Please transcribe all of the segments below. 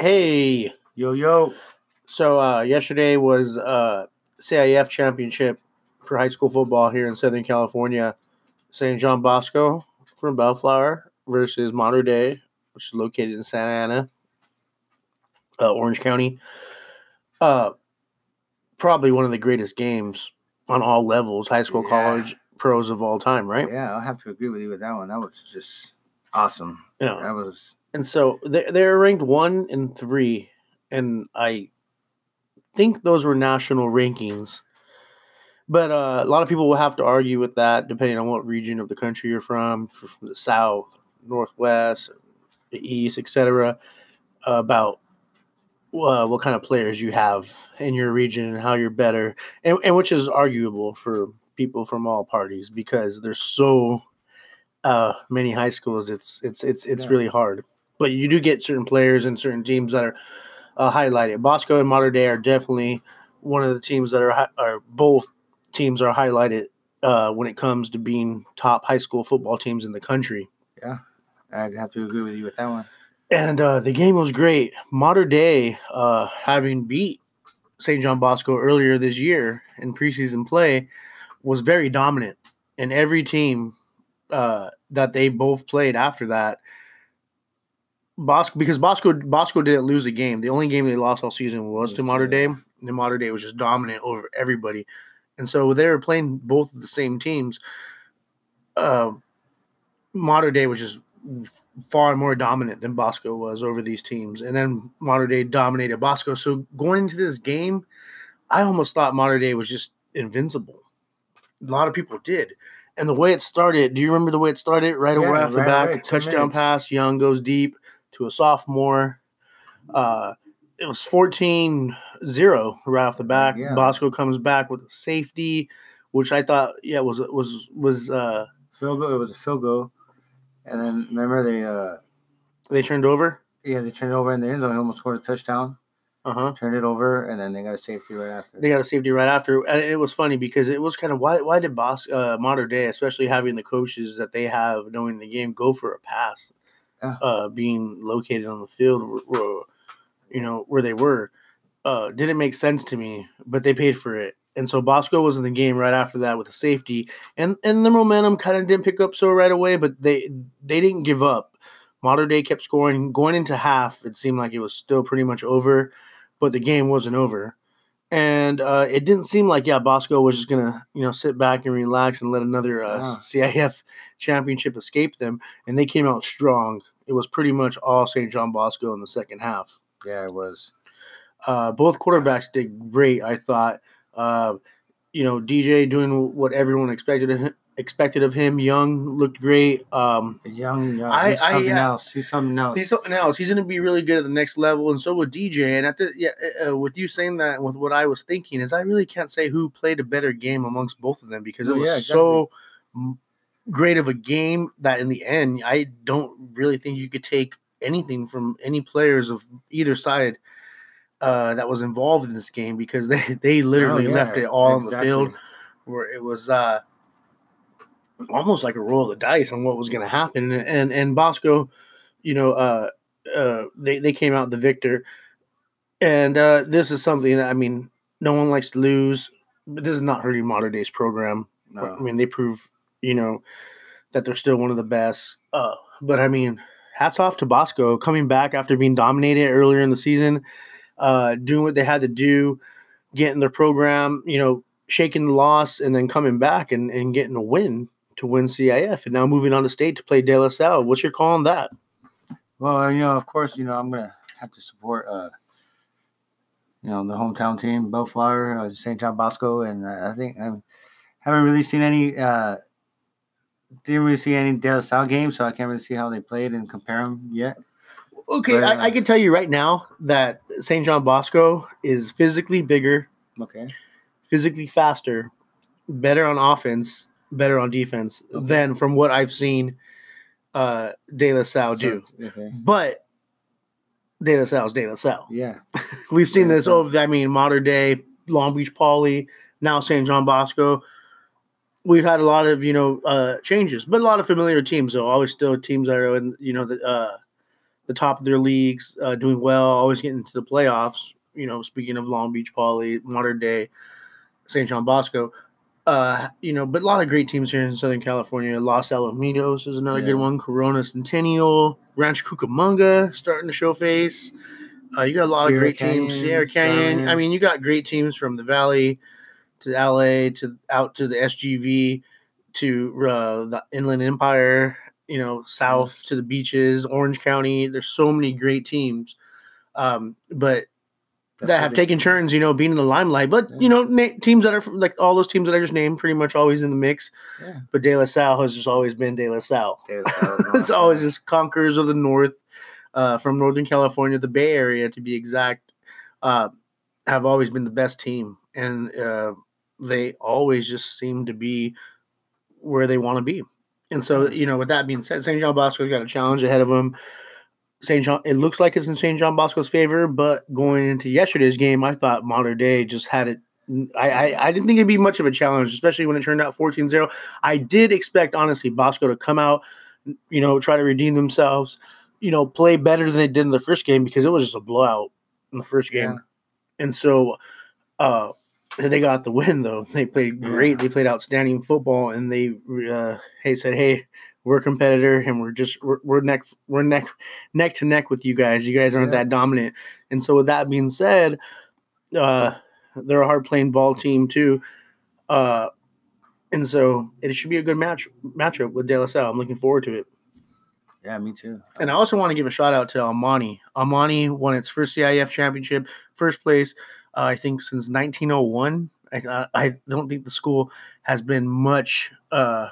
Hey, Yo, yo. so uh, yesterday was uh, CIF championship for high school football here in Southern California. St. John Bosco from Bellflower versus Mater Dei, which is located in Santa Ana, uh, Orange County. Uh, probably one of the greatest games on all levels, high school, Yeah. college, pros of all time, right? Yeah, I'll have to agree with you with that one. That was just awesome. Yeah. That was And so they they're ranked one and three, and I think those were national rankings. But uh, a lot of people will have to argue with that, depending on what region of the country you're from, from the south, northwest, the east, etc., about uh, what kind of players you have in your region and how you're better, and, and which is arguable for people from all parties because there's so uh, many high schools. It's it's it's it's Yeah. really hard but you do get certain players and certain teams that are uh, highlighted. Bosco and Mater Dei are definitely one of the teams that are are both teams are highlighted uh, when it comes to being top high school football teams in the country. Yeah, I'd have to agree with you with that one. And uh, the game was great. Mater Dei, uh, having beat St. John Bosco earlier this year in preseason play, was very dominant. And every team uh, that they both played after that, Bosco because Bosco Bosco didn't lose a game. The only game they lost all season was to Mater Dei. And Mater Dei was just dominant over everybody. And so they were playing both of the same teams. Uh, Mater Dei was just far more dominant than Bosco was over these teams. And then Mater Dei dominated Bosco. So going into this game, I almost thought Mater Dei was just invincible. A lot of people did. And the way it started, do you remember the way it started? Right Yeah, away off the back, away, 10 touchdown minutes. pass, Young goes deep to a sophomore. Uh, it was 14 0 right off the back. Yeah. Bosco comes back with a safety, which I thought, yeah, was was was uh Field goal. It was a field goal, and then remember they uh they turned over. yeah they turned over in the end zone. Almost scored a touchdown. Uh-huh. Turned it over, and then they got a safety right after. They got a safety right after, and it was funny because it was kind of why why did Bos uh, Mater Dei, especially having the coaches that they have knowing the game, go for a pass, Yeah. uh, being located on the field, where, you know where they were, uh, didn't make sense to me, but they paid for it, and so Bosco was in the game right after that with a safety, and and the momentum kind of didn't pick up so right away, but they they didn't give up. Mater Dei kept scoring, going into half. It seemed like it was still pretty much over, but the game wasn't over and uh, it didn't seem like yeah Bosco was just gonna you know sit back and relax and let another uh, Yeah. CIF championship escape them, and they came out strong. It was pretty much all St. John Bosco in the second half. yeah, it was. Uh, both quarterbacks did great, I thought. Uh, you know, DJ doing what everyone expected him, expected of him. Young looked great. Um, Young, young. I- he's I, something uh, else. He's something else. He's something else. He's going to be really good at the next level, and so would DJ. And at the yeah, uh, with you saying that, with what I was thinking is, I really can't say who played a better game amongst both of them because it No, was yeah, so great of a game that in the end, I don't really think you could take anything from any players of either side uh, that was involved in this game because they they literally Oh, yeah, left it all on the field where it was uh almost like a roll of the dice on what was going to happen. And, and and Bosco you know uh uh they they came out the victor. And uh this is something that I mean no one likes to lose. But this is not hurting Mater Dei's program. I mean they prove you know that they're still one of the best. Uh but I mean hats off to Bosco coming back after being dominated earlier in the season uh doing what they had to do getting their program you know shaking the loss and then coming back and, and getting a win to win CIF and now moving on to state to play De La Salle. What's your call on that? Well, you know, of course, you know, I'm gonna have to support, uh, you know, the hometown team, Bellflower, uh, St. John Bosco, and uh, I think I haven't really seen any, uh, didn't really see any De La Salle games, so I can't really see how they played and compare them yet. Okay, But, I, I uh, can tell you right now that St. John Bosco is physically bigger, Okay. physically faster, better on offense, better on defense Okay. than from what I've seen uh, De La Salle do. okay. But De La Salle is De La Salle. Yeah. We've seen Yeah, this so- over, I mean, Mater Dei Long Beach Poly, now St. John Bosco. We've had a lot of, you know, uh, changes, but a lot of familiar teams, though. Always still teams that are in, you know, the, uh, the top of their leagues, uh, doing well, always getting into the playoffs. You know, speaking of Long Beach Poly, Mater Dei St. John Bosco. Uh, you know, but a lot of great teams here in Southern California. Los Alamitos is another Yeah. good one. Corona Centennial, Rancho Cucamonga starting to show face. Uh, you got a lot of Sierra great teams. Canyon, Sierra Canyon. I mean, you got great teams from the Valley to LA to out to the SGV to uh, the Inland Empire. You know, south to the beaches, Orange County. There's so many great teams, um, but That's that have taken turns, you know, being in the limelight. But Yeah. you know, na- teams that are from, like all those teams that I just named, pretty much always in the mix. Yeah. But De La Salle has just always been De La Salle. There's, uh, it's always just conquerors of the North, uh, from Northern California, the Bay Area to be exact, uh, have always been the best team, and uh, they always just seem to be where they want to be. And so, you know, with that being said, St. John Bosco's got a challenge ahead of them. St. John, it looks like it's in St. John Bosco's favor, but going into yesterday's game, I thought Mater Dei just had it. I, I, I didn't think it'd be much of a challenge, especially when it turned out 14 0. I did expect, honestly, Bosco to come out, you know, try to redeem themselves, you know, play better than they did in the first game because it was just a blowout in the first game. Yeah. And so uh, they got the win, though. They played great. They played outstanding football, and they uh, hey said, "Hey, we're a competitor, and we're just we're, we're neck we're neck neck to neck with you guys. You guys aren't Yeah. that dominant." And so, with that being said, uh, they're a hard playing ball team too. Uh, and so it should be a good match matchup with De La Salle. I'm looking forward to it. Yeah, me too. And I also want to give a shout out to Amani. Amani won its first CIF championship, first place, uh, I think, since 1901. I, I, don't think the school has been much uh,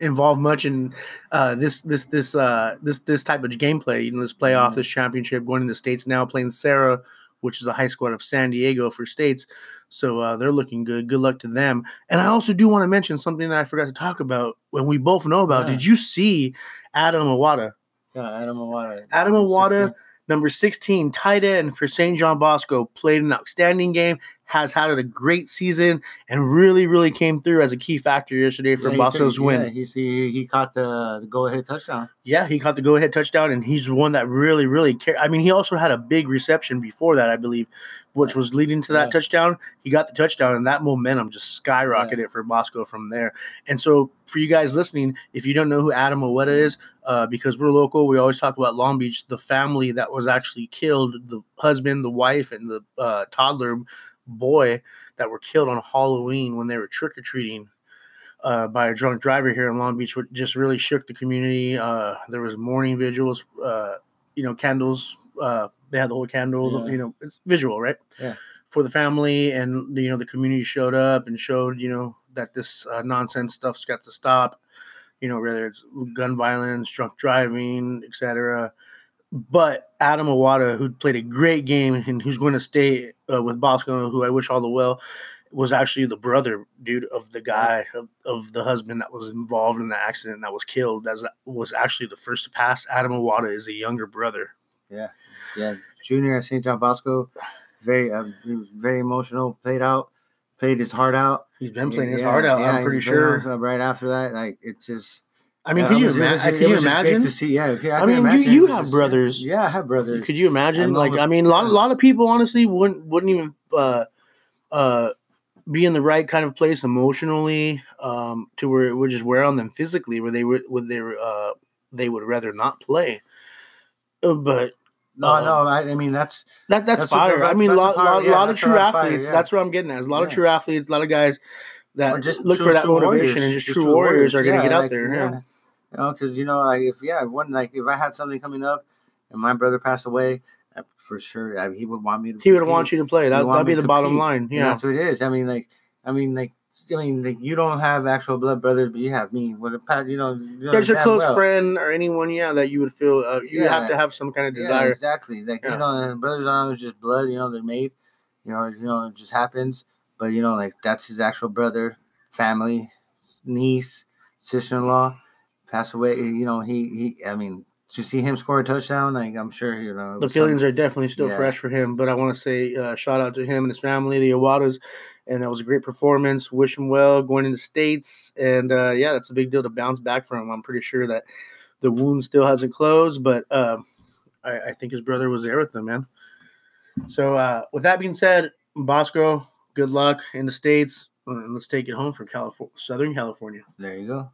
involved much in uh, this this this uh, this this type of gameplay. You know, this playoff, Mhm. this championship, going into states now, playing Sarah, which is a high school out of San Diego for states. So uh, they're looking good. Good luck to them. And I also do want to mention something that I forgot to talk about when we both know about. Yeah. Did you see Adam Awada? Yeah, Adam Awada. Adam Awada, 16. Number 16, tight end for St. John Bosco, played an outstanding game, has had a great season, and really, really came through as a key factor yesterday for Yeah, Bosco's win. Yeah, he, he he caught the, the go ahead touchdown. Yeah, he caught the go ahead touchdown, and he's the one that really, really cared. I mean, he also had a big reception before that, I believe, which was leading to that Yeah. touchdown. He got the touchdown, and that momentum just skyrocketed it for Bosco from there. And so, for you guys listening, if you don't know who Adam Awada is, uh, because we're local, we always talk about Long Beach, the family that was actually killed, the husband, the wife, and the uh, toddler boy that were killed on Halloween when they were trick or treating uh, by a drunk driver here in Long Beach, which just really shook the community. Uh, there was mourning vigils, uh, you know, candles. Uh, they had the whole candle, Yeah. you know, it's visual, right? Yeah. For the family, and you know, the community showed up and showed, you know, that this uh, nonsense stuff's got to stop. You know, whether it's gun violence, drunk driving, etc. But Adam Awada, who played a great game and who's going to stay uh, with Bosco, who I wish all the well, was actually the brother, dude, of the guy of, of the husband that was involved in the accident that was killed. That was actually the first to pass. Adam Awada is a younger brother. Yeah, yeah. Junior at St. John Bosco, very uh, very emotional. Played out, played his heart out. He's been playing his heart out. yeah, I'm pretty sure. Right after that, like it's just. I mean, yeah, can you was- it was imagine? just- Can you just imagine? to see? Yeah, okay, I can mean, you- you have just- brothers. Yeah, I have brothers. Could you imagine? I'm Like, almost- I mean, a lot, lot of people honestly wouldn't wouldn't even uh, uh, be in the right kind of place emotionally um, to where it would just wear on them physically, where they would would they uh, they would rather not play. Uh, But no, um, no. I, I mean, that's that that's, That's fire. I mean, a lot, lot, yeah, lot of true right fire, athletes. yeah. That's what I'm getting at. There's a lot of true athletes, a lot of guys that or just look true- for that motivation warriors, and just, true warriors, are going to yeah, get out like, there. Yeah. You know, because you know, like if yeah, one like if I had something coming up and my brother passed away, I, for sure I, he would want me to. He would want you to play. That that'd be the to bottom line. Yeah, Yeah. that's what it is. I mean, like, I mean, like, I mean, like, you don't have actual blood brothers, but you have me. What a you know, you know There's a close well. friend or anyone, yeah, that you would feel uh, you have to have some kind of Yeah, desire. exactly. Like Yeah. you know, brothers aren't just blood. You know, they're made. You know, you know, it just happens. But you know, like that's his actual brother, family, niece, sister-in-law, passed away. You know, he he. I mean, to see him score a touchdown, like I'm sure you know. the feelings are definitely still yeah. fresh for him. But I want to say uh, shout out to him and his family, the Awadas, and that was a great performance. Wish him well going into states, and uh, yeah, that's a big deal to bounce back from. I'm pretty sure that the wound still hasn't closed, but uh, I, I think his brother was there with them, man. So uh, with that being said, Bosco, good luck in the states. Let's take it home from California, Southern California. There you go.